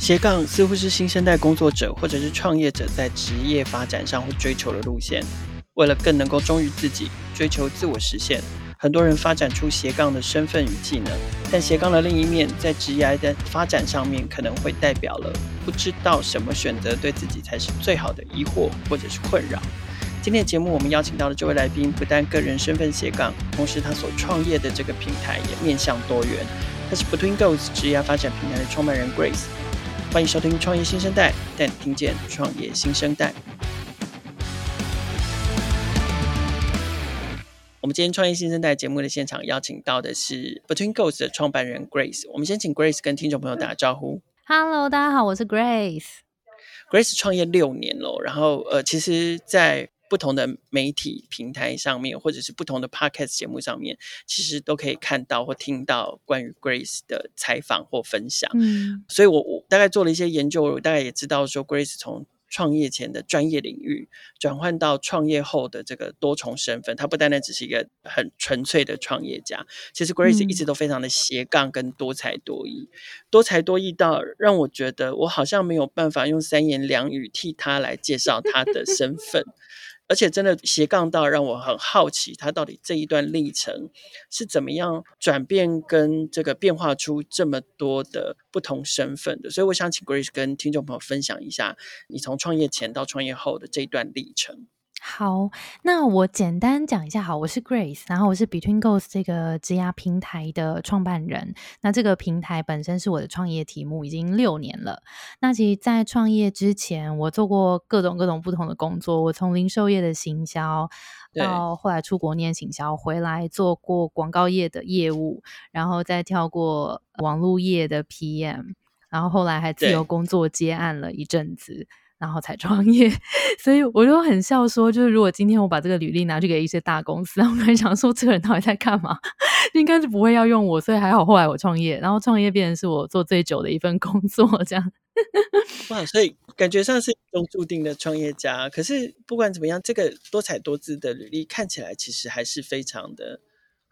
斜杠似乎是新生代工作者或者是创业者在职业发展上会追求的路线。为了更能够忠于自己，追求自我实现，很多人发展出斜杠的身份与技能。但斜杠的另一面，在职业的发展上面，可能会代表了不知道什么选择对自己才是最好的疑惑或者是困扰。今天的节目，我们邀请到的这位来宾，不但个人身份斜杠，同时他所创业的这个平台也面向多元。他是 Between Goals 职业发展平台的创办人 Grace。欢迎收听创业新生代，带你听见创业新生代。我们今天创业新生代节目的现场邀请到的是 Between Goals 的创办人 Grace。我们先请 Grace 跟听众朋友打个招呼。Hello，大家好，我是 Grace。Grace 创业六年了，然后呃，其实，在不同的媒体平台上面，或者是不同的 Podcast 节目上面，其实都可以看到或听到关于 Grace 的采访或分享。嗯，所以我我大概做了一些研究，我大概也知道说，Grace 从创业前的专业领域转换到创业后的这个多重身份，他不单单只是一个很纯粹的创业家，其实 Grace 一直都非常的斜杠跟多才多艺，嗯、多才多艺到让我觉得我好像没有办法用三言两语替他来介绍他的身份。而且真的斜杠到让我很好奇，他到底这一段历程是怎么样转变跟这个变化出这么多的不同身份的。所以我想请 Grace 跟听众朋友分享一下你从创业前到创业后的这一段历程。好，那我简单讲一下。好，我是 Grace，然后我是 Between Goals 这个职涯平台的创办人。那这个平台本身是我的创业题目，已经六年了。那其实，在创业之前，我做过各种各种不同的工作。我从零售业的行销，到后来出国念行销，回来做过广告业的业务，然后再跳过网络业的 PM，然后后来还自由工作接案了一阵子。然后才创业，所以我就很笑说，就是如果今天我把这个履历拿去给一些大公司，然 后我很想说，这个人到底在干嘛？应该是不会要用我，所以还好后来我创业，然后创业变成是我做最久的一份工作，这样。哇，所以感觉上是一种注定的创业家。可是不管怎么样，这个多彩多姿的履历看起来其实还是非常的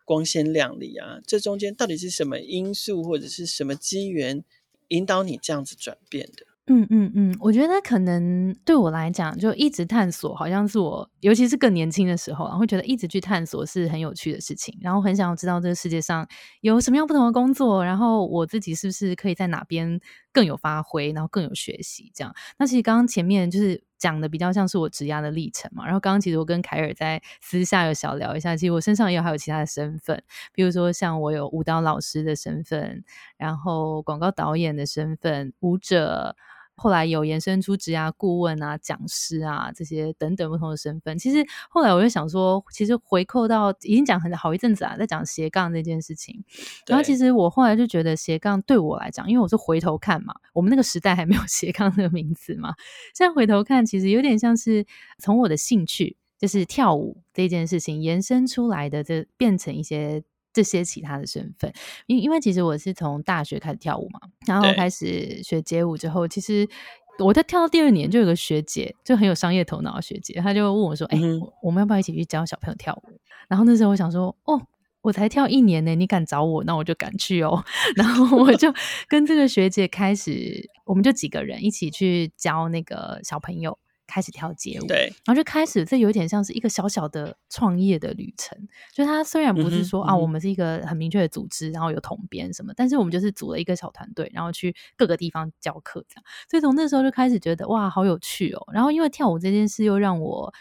光鲜亮丽啊。这中间到底是什么因素或者是什么机缘引导你这样子转变的？嗯嗯嗯，我觉得可能对我来讲，就一直探索，好像是我，尤其是更年轻的时候，会觉得一直去探索是很有趣的事情，然后很想要知道这个世界上有什么样不同的工作，然后我自己是不是可以在哪边更有发挥，然后更有学习这样。那其实刚刚前面就是讲的比较像是我职涯的历程嘛，然后刚刚其实我跟凯尔在私下有小聊一下，其实我身上也有还有其他的身份，比如说像我有舞蹈老师的身份，然后广告导演的身份，舞者。后来有延伸出职涯顾问啊、讲师啊这些等等不同的身份。其实后来我就想说，其实回扣到已经讲很好一阵子啊，在讲斜杠这件事情。然后其实我后来就觉得斜杠对我来讲，因为我是回头看嘛，我们那个时代还没有 斜杠这个名词嘛。现在回头看，其实有点像是从我的兴趣，就是跳舞这件事情延伸出来的，这变成一些。这些其他的身份，因因为其实我是从大学开始跳舞嘛，然后开始学街舞之后，其实我在跳到第二年，就有个学姐，就很有商业头脑的学姐，她就问我说：“哎、嗯欸，我们要不要一起去教小朋友跳舞？”然后那时候我想说：“哦，我才跳一年呢，你敢找我，那我就敢去哦。”然后我就跟这个学姐开始，我们就几个人一起去教那个小朋友。开始跳街舞，对，然后就开始，这有点像是一个小小的创业的旅程。就他虽然不是说、嗯、啊，我们是一个很明确的组织，然后有统编什么，但是我们就是组了一个小团队，然后去各个地方教课这样。所以从那时候就开始觉得哇，好有趣哦。然后因为跳舞这件事又让我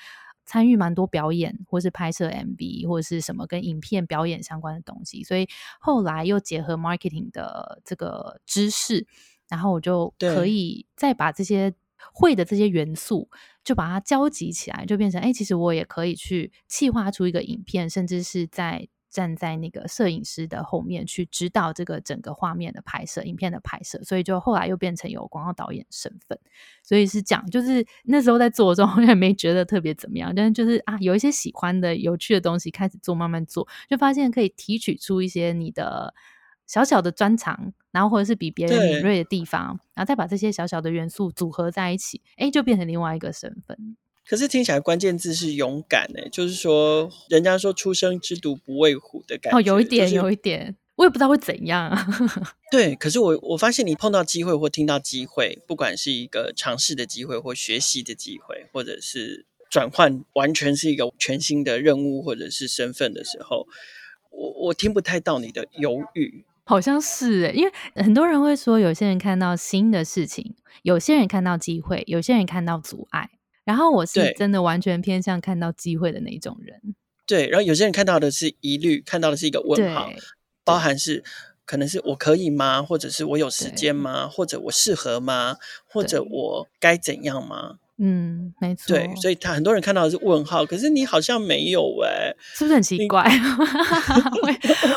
参与蛮多表演，或是拍摄 MV 或者是什么跟影片表演相关的东西。所以后来又结合 marketing 的这个知识，然后我就可以再把这些。会的这些元素，就把它交集起来，就变成哎，其实我也可以去企划出一个影片，甚至是在站在那个摄影师的后面去指导这个整个画面的拍摄、影片的拍摄。所以就后来又变成有广告导演身份。所以是讲，就是那时候在做的时候，好像也没觉得特别怎么样，但就是啊，有一些喜欢的、有趣的东西开始做，慢慢做，就发现可以提取出一些你的。小小的专长，然后或者是比别人敏锐的地方，然后再把这些小小的元素组合在一起，哎，就变成另外一个身份。可是听起来关键字是勇敢，哎，就是说，人家说初生之犊不畏虎的感觉。哦，有一点，就是、有一点。我也不知道会怎样啊。对，可是我我发现你碰到机会或听到机会，不管是一个尝试的机会或学习的机会，或者是转换完全是一个全新的任务或者是身份的时候，我我听不太到你的犹豫。好像是诶，因为很多人会说，有些人看到新的事情，有些人看到机会，有些人看到阻碍。然后我是真的完全偏向看到机会的那一种人。对，然后有些人看到的是疑虑，看到的是一个问号，包含是可能是我可以吗？或者是我有时间吗？或者我适合吗？或者我该怎样吗？嗯，没错。对，所以他很多人看到的是问号，可是你好像没有哎、欸，是不是很奇怪？我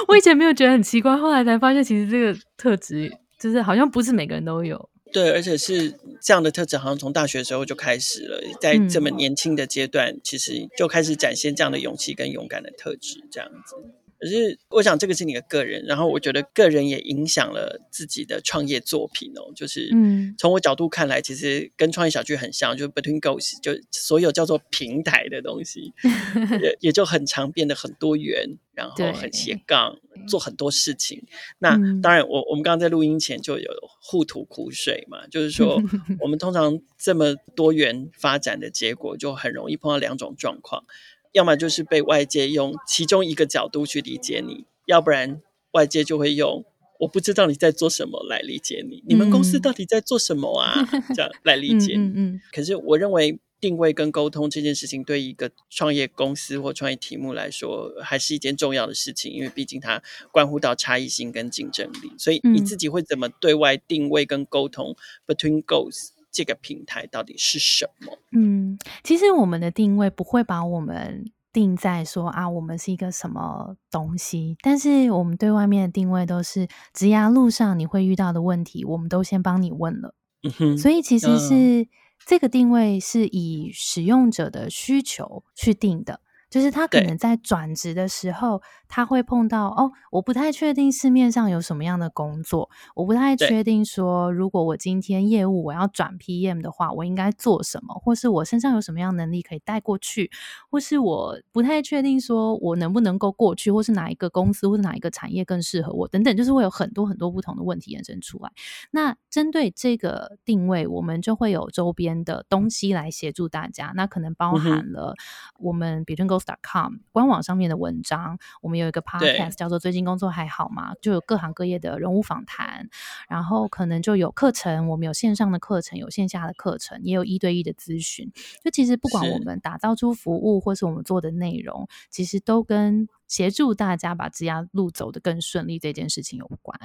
我以前没有觉得很奇怪，后来才发现其实这个特质就是好像不是每个人都有。对，而且是这样的特质，好像从大学的时候就开始了，在这么年轻的阶段，嗯、其实就开始展现这样的勇气跟勇敢的特质，这样子。可是，我想这个是你的个人，然后我觉得个人也影响了自己的创业作品哦。就是，从我角度看来，其实跟创业小剧很像，就是 Between Ghosts，就所有叫做平台的东西，也也就很常变得很多元，然后很斜杠，做很多事情。那当然我，我我们刚刚在录音前就有互吐苦水嘛，就是说，我们通常这么多元发展的结果，就很容易碰到两种状况。要么就是被外界用其中一个角度去理解你，要不然外界就会用我不知道你在做什么来理解你。嗯、你们公司到底在做什么啊？这样来理解你。嗯可是我认为定位跟沟通这件事情，对一个创业公司或创业题目来说，还是一件重要的事情，因为毕竟它关乎到差异性跟竞争力。所以你自己会怎么对外定位跟沟通？Between Ghosts。这个平台到底是什么？嗯，其实我们的定位不会把我们定在说啊，我们是一个什么东西。但是我们对外面的定位都是，职涯路上你会遇到的问题，我们都先帮你问了。嗯哼，所以其实是、嗯、这个定位是以使用者的需求去定的。就是他可能在转职的时候，他会碰到哦，我不太确定市面上有什么样的工作，我不太确定说，如果我今天业务我要转 PM 的话，我应该做什么，或是我身上有什么样能力可以带过去，或是我不太确定说我能不能够过去，或是哪一个公司或是哪一个产业更适合我等等，就是会有很多很多不同的问题延伸出来。那针对这个定位，我们就会有周边的东西来协助大家，那可能包含了我们比如说 com 官网上面的文章，我们有一个 podcast 叫做“最近工作还好吗”，就有各行各业的人物访谈，然后可能就有课程，我们有线上的课程，有线下的课程，也有一对一的咨询。就其实不管我们打造出服务，或是我们做的内容，其实都跟协助大家把职涯路走得更顺利这件事情有关。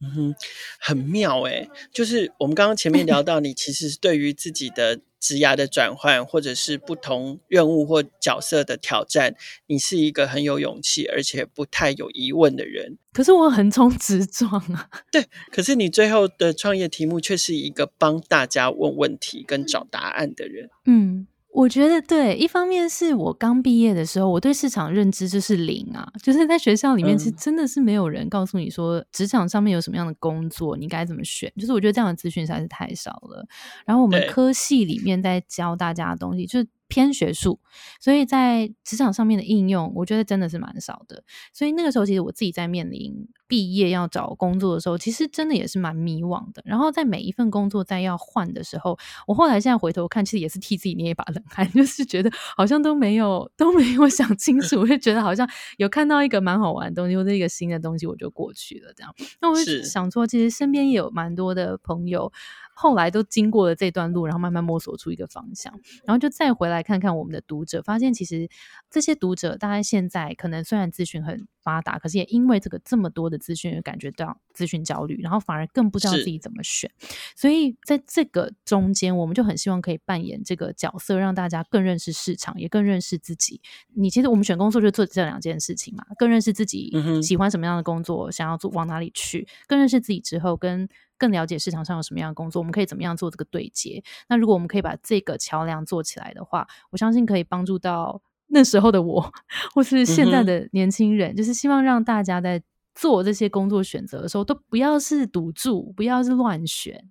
嗯哼，很妙诶，就是我们刚刚前面聊到，你其实是对于自己的职涯的转换，或者是不同任务或角色的挑战，你是一个很有勇气，而且不太有疑问的人。可是我横冲直撞啊！对，可是你最后的创业题目却是一个帮大家问问题跟找答案的人。嗯。我觉得对，一方面是我刚毕业的时候，我对市场认知就是零啊，就是在学校里面是真的是没有人告诉你说职场上面有什么样的工作，你该怎么选，就是我觉得这样的资讯实在是太少了。然后我们科系里面在教大家的东西，就是。偏学术，所以在职场上面的应用，我觉得真的是蛮少的。所以那个时候，其实我自己在面临毕业要找工作的时候，其实真的也是蛮迷惘的。然后在每一份工作在要换的时候，我后来现在回头看，其实也是替自己捏一把冷汗，就是觉得好像都没有都没有想清楚，我就觉得好像有看到一个蛮好玩的东西或者一个新的东西，我就过去了这样。那我就想说，其实身边也有蛮多的朋友。后来都经过了这段路，然后慢慢摸索出一个方向，然后就再回来看看我们的读者，发现其实这些读者大概现在可能虽然资讯很发达，可是也因为这个这么多的资讯而感觉到资讯焦虑，然后反而更不知道自己怎么选。所以在这个中间，我们就很希望可以扮演这个角色，让大家更认识市场，也更认识自己。你其实我们选工作就做这两件事情嘛，更认识自己喜欢什么样的工作，想要做往哪里去，更认识自己之后跟。更了解市场上有什么样的工作，我们可以怎么样做这个对接？那如果我们可以把这个桥梁做起来的话，我相信可以帮助到 那时候的我，或是现在的年轻人，嗯、就是希望让大家在做这些工作选择的时候，都不要是赌注，不要是乱选。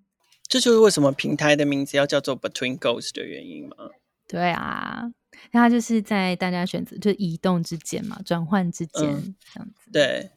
这就是为什么平台的名字要叫做 Between Ghosts 的原因吗？对啊，它就是在大家选择就移动之间嘛，转换之间、嗯、这样子。对。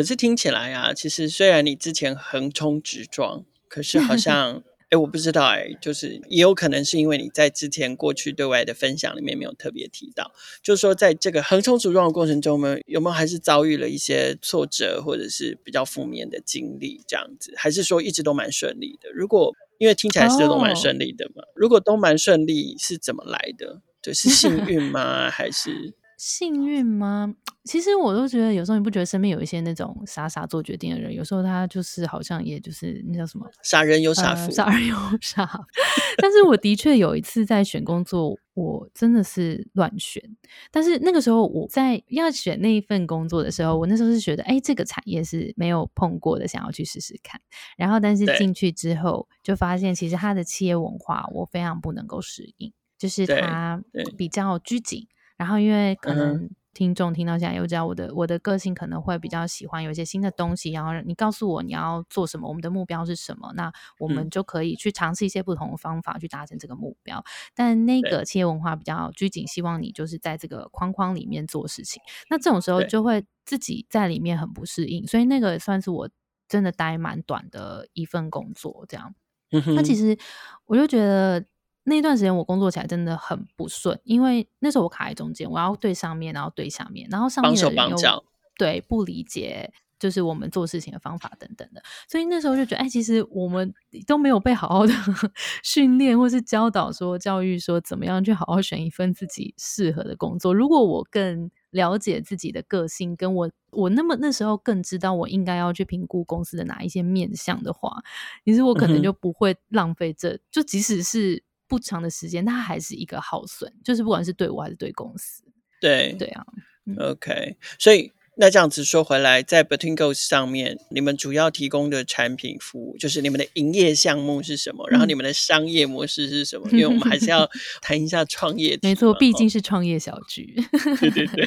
可是听起来啊，其实虽然你之前横冲直撞，可是好 像。哎，我不知道哎，就是也有可能是因为你在之前过去对外的分享里面没有特别提到，就是说在这个横冲直撞的过程中呢，有没有还是遭遇了一些挫折或者是比较负面的经历这样子，还是说一直都蛮顺利的？如果因为听起来是都蛮顺利的嘛，如果都蛮顺利是怎么来的？就是幸运吗？还是？幸运吗？其实我都觉得，有时候你不觉得身边有一些那种傻傻做决定的人，有时候他就是好像也就是那叫什么傻人有傻福，呃、傻人有傻。但是我的确有一次在选工作，我真的是乱选。但是那个时候我在要选那一份工作的时候，我那时候是觉得，哎，这个产业是没有碰过的，想要去试试看。然后，但是进去之后就发现，其实他的企业文化我非常不能够适应，就是他比较拘谨。然后，因为可能听众听到现在又知道我的我的个性可能会比较喜欢有一些新的东西，然后你告诉我你要做什么，我们的目标是什么，那我们就可以去尝试一些不同的方法去达成这个目标。但那个企业文化比较拘谨，希望你就是在这个框框里面做事情。那这种时候就会自己在里面很不适应，所以那个算是我真的待蛮短的一份工作。这样，那其实我就觉得。那段时间我工作起来真的很不顺，因为那时候我卡在中间，我要对上面，然后对下面，然后上面的人又帮手帮，对，不理解，就是我们做事情的方法等等的，所以那时候就觉得，哎，其实我们都没有被好好的 训练或是教导说教育说怎么样去好好选一份自己适合的工作。如果我更了解自己的个性，跟我我那么那时候更知道我应该要去评估公司的哪一些面向的话，其实我可能就不会浪费这，嗯、就即使是。不长的时间，它还是一个耗损，就是不管是对我还是对公司。对对啊，OK，所以。那这样子说回来，在 Between Goals 上面，你们主要提供的产品服务，就是你们的营业项目是什么？然后你们的商业模式是什么？嗯、因为我们还是要 谈一下创业。没错，毕竟是创业小局。对对对。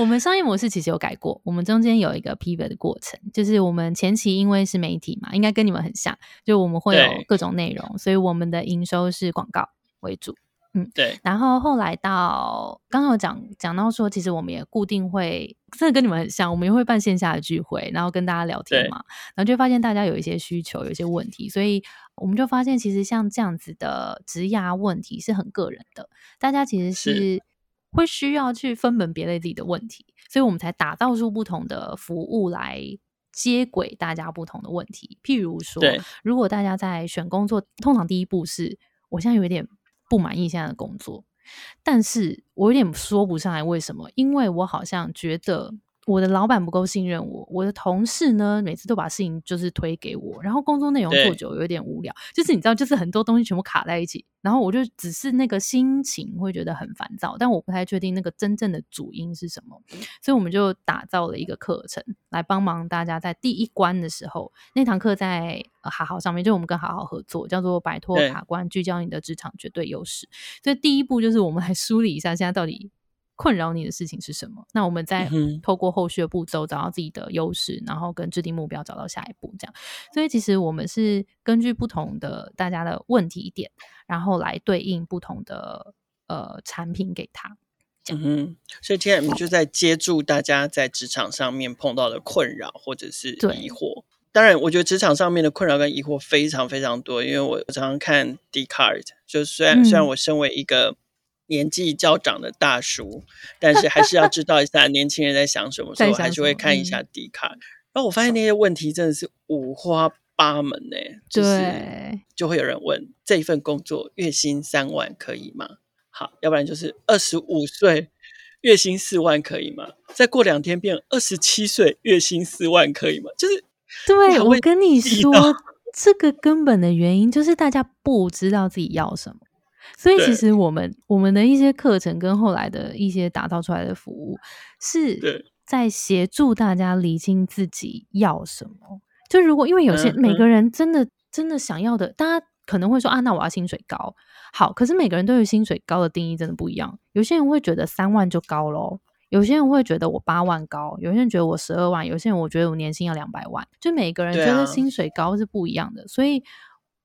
我们商业模式其实有改过，我们中间有一个 pivot 的过程，就是我们前期因为是媒体嘛，应该跟你们很像，就我们会有各种内容，所以我们的营收是广告为主。嗯，对。然后后来到刚刚有讲讲到说，其实我们也固定会，真的跟你们很像，我们也会办线下的聚会，然后跟大家聊天嘛。然后就发现大家有一些需求，有一些问题，所以我们就发现，其实像这样子的职涯问题是很个人的，大家其实是会需要去分门别类自己的问题，所以我们才打造出不同的服务来接轨大家不同的问题。譬如说，如果大家在选工作，通常第一步是，我现在有一点。不满意现在的工作，但是我有点说不上来为什么，因为我好像觉得我的老板不够信任我，我的同事呢，每次都把事情就是推给我，然后工作内容做久有点无聊，就是你知道，就是很多东西全部卡在一起。然后我就只是那个心情会觉得很烦躁，但我不太确定那个真正的主因是什么，所以我们就打造了一个课程来帮忙大家在第一关的时候，那堂课在好好上面，就我们跟好好合作，叫做摆脱卡关，聚焦你的职场绝对优势。所以第一步就是我们来梳理一下现在到底。困扰你的事情是什么？那我们再透过后续的步骤找到自己的优势，然后跟制定目标，找到下一步。这样，所以其实我们是根据不同的大家的问题点，然后来对应不同的呃产品给他。嗯哼，所以今天我们就在接住大家在职场上面碰到的困扰或者是疑惑。当然，我觉得职场上面的困扰跟疑惑非常非常多，因为我常常看 Dcard，就虽然、嗯、虽然我身为一个。年纪较长的大叔，但是还是要知道一下 年轻人在想什么，所以我还是会看一下迪卡。然后我发现那些问题真的是五花八门呢，就是就会有人问这一份工作月薪三万可以吗？好，要不然就是二十五岁月薪四万可以吗？再过两天变二十七岁月薪四万可以吗？就是对，我跟你说，这个根本的原因就是大家不知道自己要什么。所以其实我们我们的一些课程跟后来的一些打造出来的服务，是在协助大家理清自己要什么。就如果因为有些每个人真的真的想要的，大家可能会说啊，那我要薪水高。好，可是每个人对于薪水高的定义真的不一样。有些人会觉得三万就高咯，有些人会觉得我八万高，有些人觉得我十二万，有些人我觉得我年薪要两百万。就每个人觉得薪水高是不一样的，所以。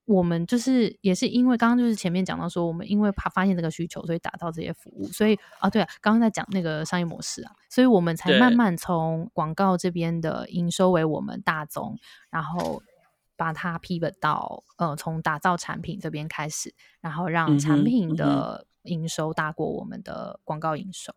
我们就是也是因为刚刚就是前面讲到说，我们因为怕发现这个需求，所以打造这些服务。所以啊，对啊，刚刚在讲那个商业模式啊，所以我们才慢慢从广告这边的营收为我们大宗，然后把它 pivot 到呃，从打造产品这边开始，然后让产品的营收大过我们的广告营收。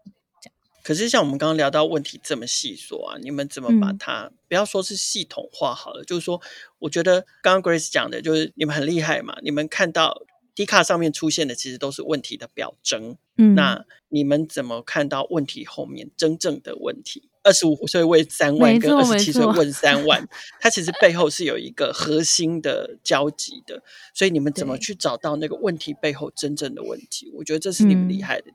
可是像我们刚刚聊到问题这么细说啊，你们怎么把它、嗯、不要说是系统化好了？就是说，我觉得刚刚 Grace 讲的，就是你们很厉害嘛。你们看到 D 卡上面出现的，其实都是问题的表征。嗯，那你们怎么看到问题后面真正的问题？二十五岁问三万，跟二十七岁问三万，它其实背后是有一个核心的交集的。所以你们怎么去找到那个问题背后真正的问题？我觉得这是你们厉害的。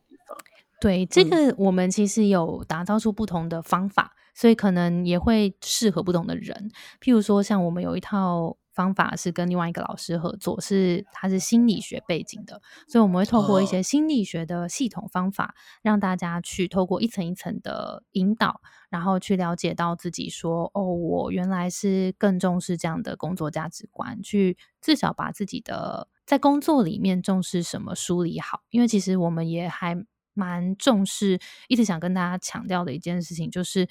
对，这个我们其实有打造出不同的方法，嗯，所以可能也会适合不同的人。譬如说，像我们有一套方法是跟另外一个老师合作，是他是心理学背景的，所以我们会透过一些心理学的系统方法，让大家去透过一层一层的引导，然后去了解到自己说，哦，我原来是更重视这样的工作价值观，去至少把自己的在工作里面重视什么梳理好，因为其实我们也还。蛮重视，一直想跟大家强调的一件事情，就是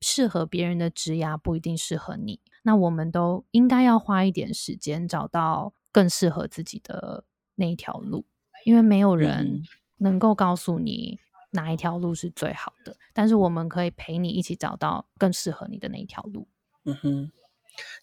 适合别人的职涯不一定适合你。那我们都应该要花一点时间，找到更适合自己的那一条路，因为没有人能够告诉你哪一条路是最好的，但是我们可以陪你一起找到更适合你的那一条路。嗯哼，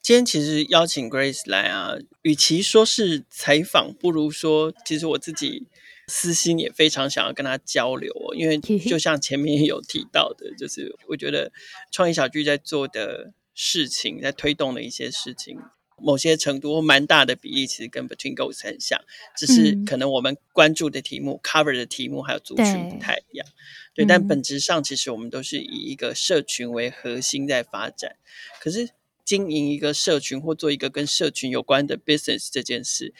今天其实邀请 Grace 来啊，与其说是采访，不如说其实我自己。私心也非常想要跟他交流哦，因为就像前面有提到的，就是我觉得创意小聚在做的事情，在推动的一些事情，某些程度或蛮大的比例，其实跟 Between Goals 很像，只是可能我们关注的题目、嗯、cover 的题目还有族群不太一样，对，对，但本质上其实我们都是以一个社群为核心在发展。可是经营一个社群或做一个跟社群有关的 business 这件事，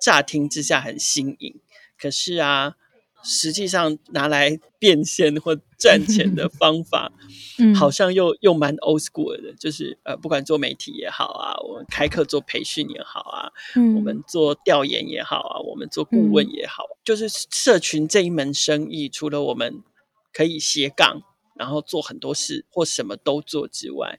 乍听之下很新颖。可是啊，实际上拿来变现或赚钱的 方法，嗯，好像又又蛮 old school 的。就是呃，不管做媒体也好啊，我们开课做培训也好啊，嗯，我们做调研也好啊，我们做顾问也好，嗯，就是社群这一门生意，除了我们可以斜杠，然后做很多事或什么都做之外，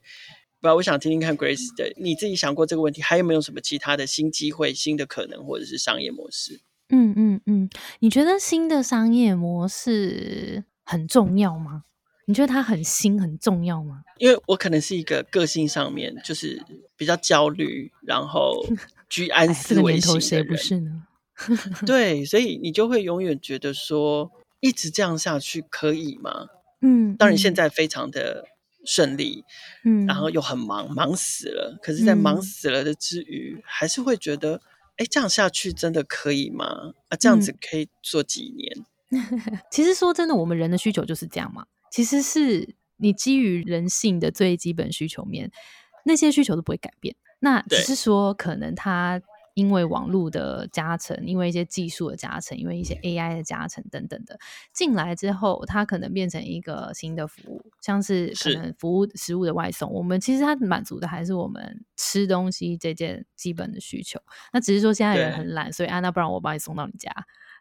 不然我想听听看 Grace 的，你自己想过这个问题，还有没有什么其他的新机会、新的可能，或者是商业模式？嗯嗯嗯，你觉得新的商业模式很重要吗？你觉得它很新很重要吗？因为我可能是一个个性上面就是比较焦虑，然后 居安思危型的人，谁不是呢？对，所以你就会永远觉得说，一直这样下去可以吗？嗯，当然现在非常的顺利，嗯，然后又很忙，忙死了。可是，在忙死了的之余，嗯，还是会觉得。哎，这样下去真的可以吗？啊，这样子可以做几年？嗯、其实说真的，我们人的需求就是这样嘛。其实是你基于人性的最基本需求面，那些需求都不会改变。那只是说，可能它。因为网络的加成，因为一些技术的加成，因为一些 AI 的加成等等的进来之后，它可能变成一个新的服务，像是可能服务食物的外送。我们其实它满足的还是我们吃东西这件基本的需求。那只是说现在人很懒，所以啊，那不然我帮你送到你家。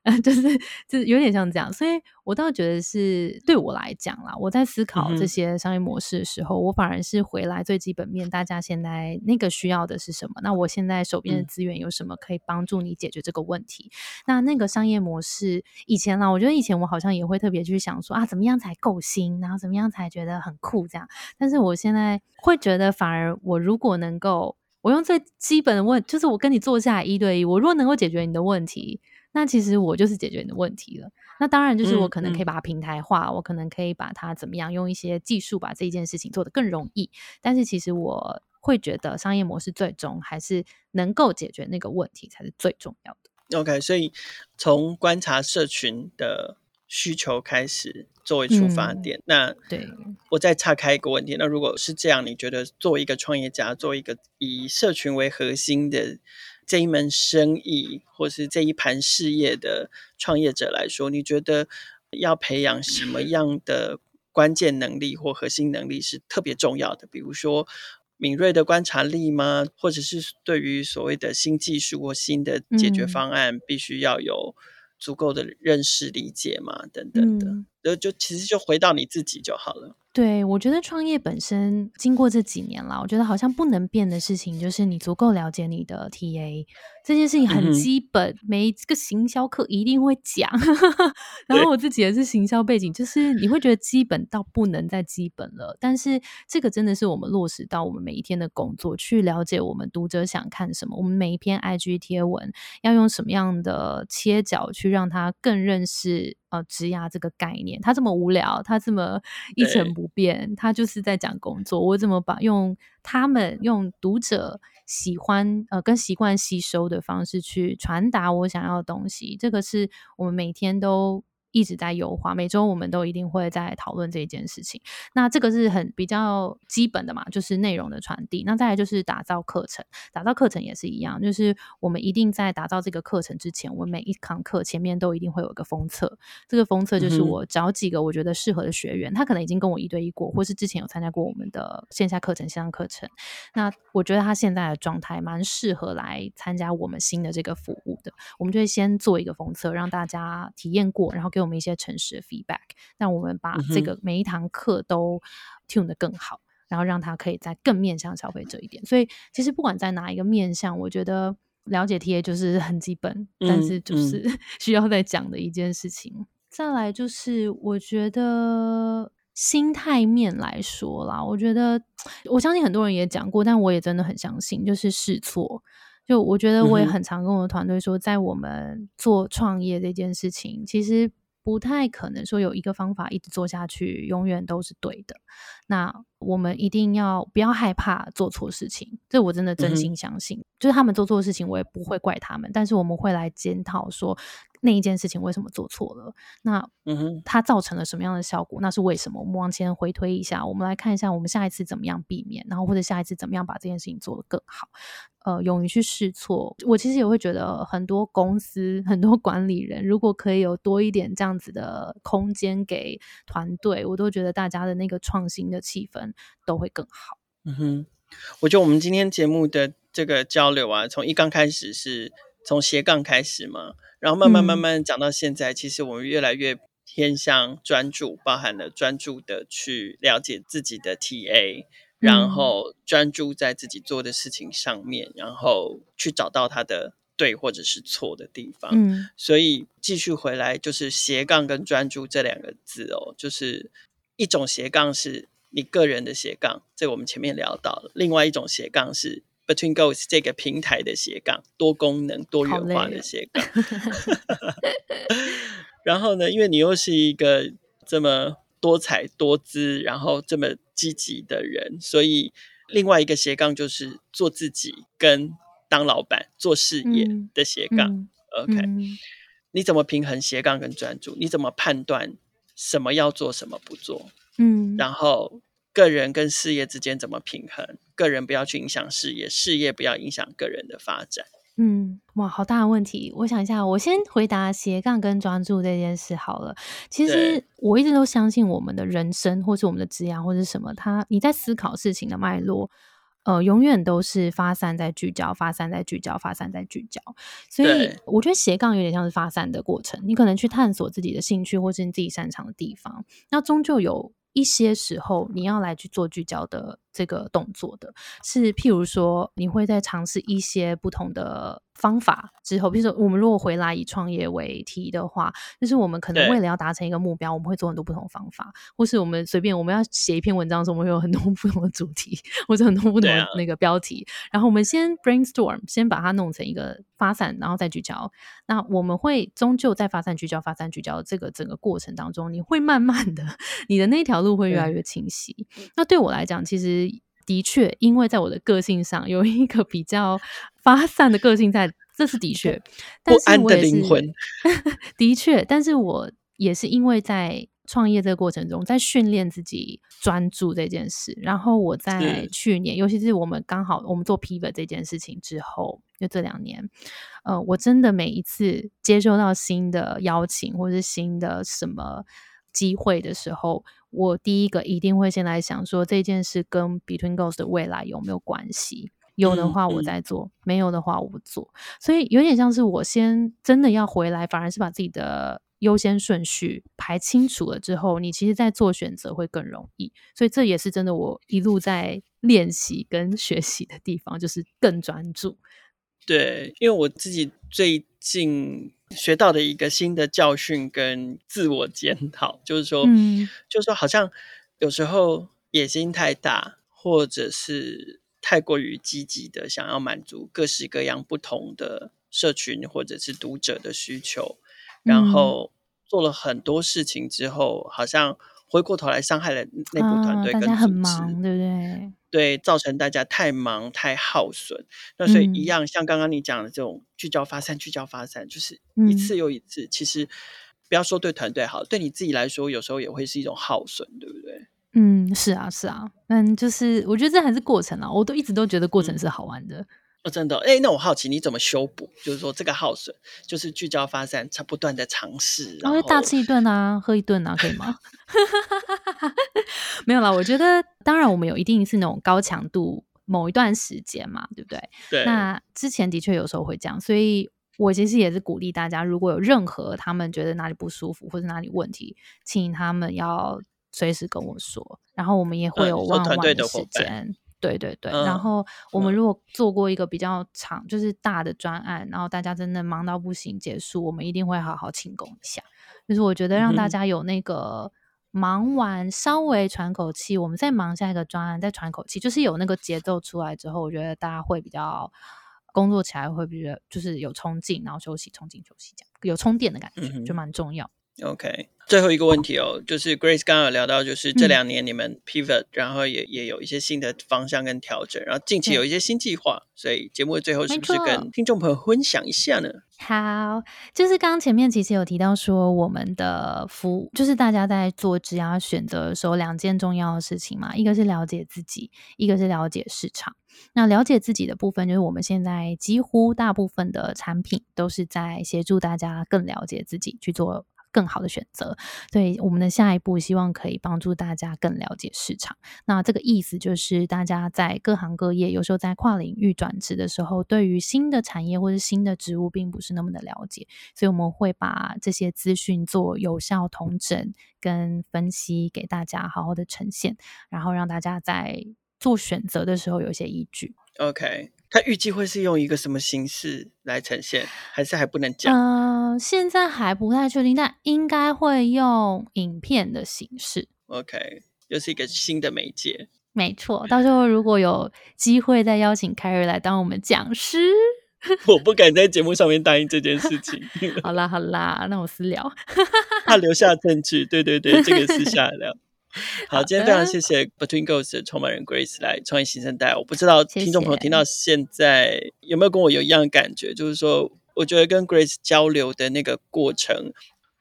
就是就是有点像这样，所以我倒觉得是对我来讲啦，我在思考这些商业模式的时候，嗯、我反而是回来最基本面，大家现在那个需要的是什么？那我现在手边的资源有什么可以帮助你解决这个问题？嗯、那那个商业模式以前啦，我觉得以前我好像也会特别去想说啊，怎么样才够新，然后怎么样才觉得很酷这样。但是我现在会觉得，反而我如果能够，我用最基本的问，就是我跟你坐下来一对一，我如果能够解决你的问题。那其实我就是解决你的问题了。那当然就是我可能可以把它平台化，嗯嗯、我可能可以把它怎么样用一些技术把这件事情做得更容易。但是其实我会觉得商业模式最终还是能够解决那个问题才是最重要的。OK，所以从观察社群的需求开始作为出发点。嗯、那对我再岔开一个问题，那如果是这样，你觉得作为一个创业家，作为一个以社群为核心的？这一门生意，或是这一盘事业的创业者来说，你觉得要培养什么样的关键能力或核心能力是特别重要的？比如说，敏锐的观察力吗？或者是对于所谓的新技术或新的解决方案，必须要有足够的认识理解吗？等等的，嗯、就就其实就回到你自己就好了。对，我觉得创业本身经过这几年了，我觉得好像不能变的事情就是你足够了解你的 TA 这件事情很基本，嗯、每一个行销课一定会讲。然后我自己也是行销背景，就是你会觉得基本到不能再基本了，但是这个真的是我们落实到我们每一天的工作，去了解我们读者想看什么，我们每一篇 IG 贴文要用什么样的切角去让他更认识。呃，职涯这个概念，他这么无聊，他这么一成不变，他就是在讲工作。我怎么把用他们用读者喜欢呃跟习惯吸收的方式去传达我想要的东西？这个是我们每天都。一直在优化，每周我们都一定会在讨论这件事情。那这个是很比较基本的嘛，就是内容的传递。那再来就是打造课程，打造课程也是一样，就是我们一定在打造这个课程之前，我们每一堂课前面都一定会有一个封测。这个封测就是我找几个我觉得适合的学员，嗯、他可能已经跟我一对一过，或是之前有参加过我们的线下课程、线上课程。那我觉得他现在的状态蛮适合来参加我们新的这个服务的。我们就会先做一个封测，让大家体验过，然后给我。们一些诚实的 feedback，让我们把这个每一堂课都 tune 得更好，嗯、然后让它可以在更面向消费者一点。所以其实不管在哪一个面向，我觉得了解 TA 就是很基本，嗯、但是就 是需要再讲的一件事情。嗯、再来就是我觉得心态面来说啦，我觉得我相信很多人也讲过，但我也真的很相信，就是试错。就我觉得我也很常跟我的团队说，在我们做创业这件事情，其实。不太可能说有一个方法一直做下去，永远都是对的。那我们一定要不要害怕做错事情，这我真的真心相信。嗯、就是他们做错事情，我也不会怪他们，但是我们会来检讨说那一件事情为什么做错了。那嗯哼，它造成了什么样的效果？那是为什么？我们往前回推一下，我们来看一下我们下一次怎么样避免，然后或者下一次怎么样把这件事情做得更好。呃，勇于去试错，我其实也会觉得很多公司、很多管理人，如果可以有多一点这样子的空间给团队，我都觉得大家的那个创新的气氛都会更好。嗯哼，我觉得我们今天节目的这个交流啊，从一刚开始是从斜杠开始嘛，然后慢慢慢慢讲到现在，嗯、其实我们越来越偏向专注，包含了专注的去了解自己的 TA。然后专注在自己做的事情上面，然后去找到他的对或者是错的地方。嗯，所以继续回来就是斜杠跟专注这两个字哦，就是一种斜杠是你个人的斜杠，这我们前面聊到了；另外一种斜杠是 Between Goals 这个平台的斜杠，多功能多元化的斜杠。然后呢，因为你又是一个这么。多彩多姿，然后这么积极的人，所以另外一个斜杠就是做自己跟当老板做事业的斜杠。嗯、OK，、嗯、你怎么平衡斜杠跟专注？你怎么判断什么要做，什么不做？嗯，然后个人跟事业之间怎么平衡？个人不要去影响事业，事业不要影响个人的发展。嗯，哇，好大的问题！我想一下，我先回答斜杠跟专注这件事好了。其实我一直都相信，我们的人生或是我们的职业或者什么，它你在思考事情的脉络，呃，永远都是发散在聚焦，发散在聚焦，发散在聚焦。所以我觉得斜杠有点像是发散的过程，你可能去探索自己的兴趣或是你自己擅长的地方，那终究有一些时候你要来去做聚焦的。这个动作的是，譬如说，你会在尝试一些不同的方法之后，比如说，我们如果回来以创业为题的话，就是我们可能为了要达成一个目标，我们会做很多不同的方法，或是我们随便我们要写一篇文章的时候，我们会有很多不同的主题，或者很多不同的那个标题，然后我们先 brainstorm，先把它弄成一个发散，然后再聚焦。那我们会终究在发散聚焦、发散聚焦这个整个过程当中，你会慢慢的，你的那条路会越来越清晰。那对我来讲，其实。的确，因为在我的个性上有一个比较发散的个性在，这是的确。但是我也是，不安的灵魂。的确，但是我也是因为在创业这个过程中，在训练自己专注这件事。然后我在去年，尤其是我们刚好我们做 Pivot 这件事情之后，就这两年，呃，我真的每一次接收到新的邀请或是新的什么。机会的时候，我第一个一定会先来想说这件事跟 Between Goals 的未来有没有关系？有的话我再做，嗯嗯、没有的话我不做。所以有点像是我先真的要回来，反而是把自己的优先顺序排清楚了之后，你其实在做选择会更容易。所以这也是真的，我一路在练习跟学习的地方，就是更专注。对，因为我自己最近学到的一个新的教训跟自我检讨，就是说，嗯，就是说，好像有时候野心太大，或者是太过于积极的想要满足各式各样不同的社群或者是读者的需求，然后做了很多事情之后，好像。回过头来伤害了内部团队跟组织，对不对？对，造成大家太忙太耗损。那所以一样，嗯、像刚刚你讲的这种聚焦发散，聚焦发散，就是一次又一次。嗯、其实不要说对团队好，对你自己来说，有时候也会是一种耗损，对不对？嗯，是啊，是啊。嗯，就是我觉得这还是过程啊，我都一直都觉得过程是好玩的。嗯哦，真的，哎，那我好奇你怎么修补？就是说这个耗损，就是聚焦发散，它不断的尝试，然后大吃一顿啊，喝一顿啊，可以吗？没有啦，我觉得当然我们有一定是那种高强度某一段时间嘛，对不对？对。那之前的确有时候会这样，所以我其实也是鼓励大家，如果有任何他们觉得哪里不舒服或者哪里问题，请他们要随时跟我说，然后我们也会有万万的时间。对对对，嗯、然后我们如果做过一个比较长，嗯、就是大的专案，然后大家真的忙到不行结束，我们一定会好好庆功一下。就是我觉得让大家有那个忙完稍微喘口气，嗯、我们再忙下一个专案再喘口气，就是有那个节奏出来之后，我觉得大家会比较工作起来会比较就是有冲劲，然后休息冲劲休息这样有充电的感觉，嗯、就蛮重要。OK，最后一个问题哦，就是 Grace 刚刚有聊到，就是这两年你们 pivot，、嗯、然后也也有一些新的方向跟调整，然后近期有一些新计划，嗯、所以节目的最后是不是跟听众朋友分享一下呢？好，就是刚刚前面其实有提到说，我们的服务就是大家在做职业选择的时候，两件重要的事情嘛，一个是了解自己，一个是了解市场。那了解自己的部分，就是我们现在几乎大部分的产品都是在协助大家更了解自己去做。更好的选择，所以我们的下一步希望可以帮助大家更了解市场。那这个意思就是，大家在各行各业，有时候在跨领域转职的时候，对于新的产业或者新的职务，并不是那么的了解，所以我们会把这些资讯做有效统整跟分析给大家，好好的呈现，然后让大家在做选择的时候有一些依据。OK。他预计会是用一个什么形式来呈现，还是还不能讲？嗯、呃，现在还不太确定，但应该会用影片的形式。OK，又是一个新的媒介。没错，到时候如果有机会再邀请凯瑞来当我们讲师，我不敢在节目上面答应这件事情。好啦好啦，那我私聊。他留下证据，对对对，这个私下聊。好，今天非常谢谢 Between Goals 的创办人 Grace 来创业新生代。我不知道听众朋友听到现在有没有跟我有一样的感觉，就是说，我觉得跟 Grace 交流的那个过程，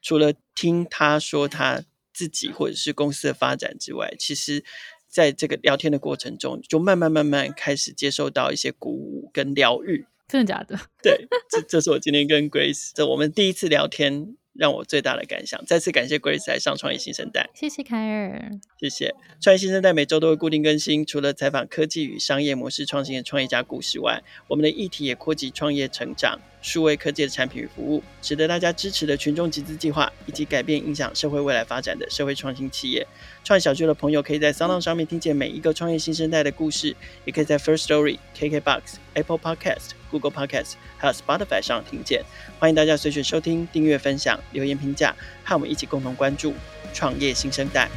除了听他说他自己或者是公司的发展之外，其实在这个聊天的过程中，就慢慢慢慢开始接受到一些鼓舞跟疗愈。真的假的？对，这这是我今天跟 Grace 这我们第一次聊天。让我最大的感想，再次感谢 Grace 来上创业新生代，谢谢凯尔，谢谢。创业新生代每周都会固定更新，除了采访科技与商业模式创新的创业家故事外，我们的议题也扩及创业成长、数位科技的产品与服务，值得大家支持的群众集资计划，以及改变影响社会未来发展的社会创新企业。创业小聚的朋友可以在 Sound 上面听见每一个创业新生代的故事，也可以在 First Story、KKBox、Apple Podcast。Google Podcast 还有 Spotify 上听见，欢迎大家随时收听、订阅、分享、留言、评价，和我们一起共同关注创业新生代。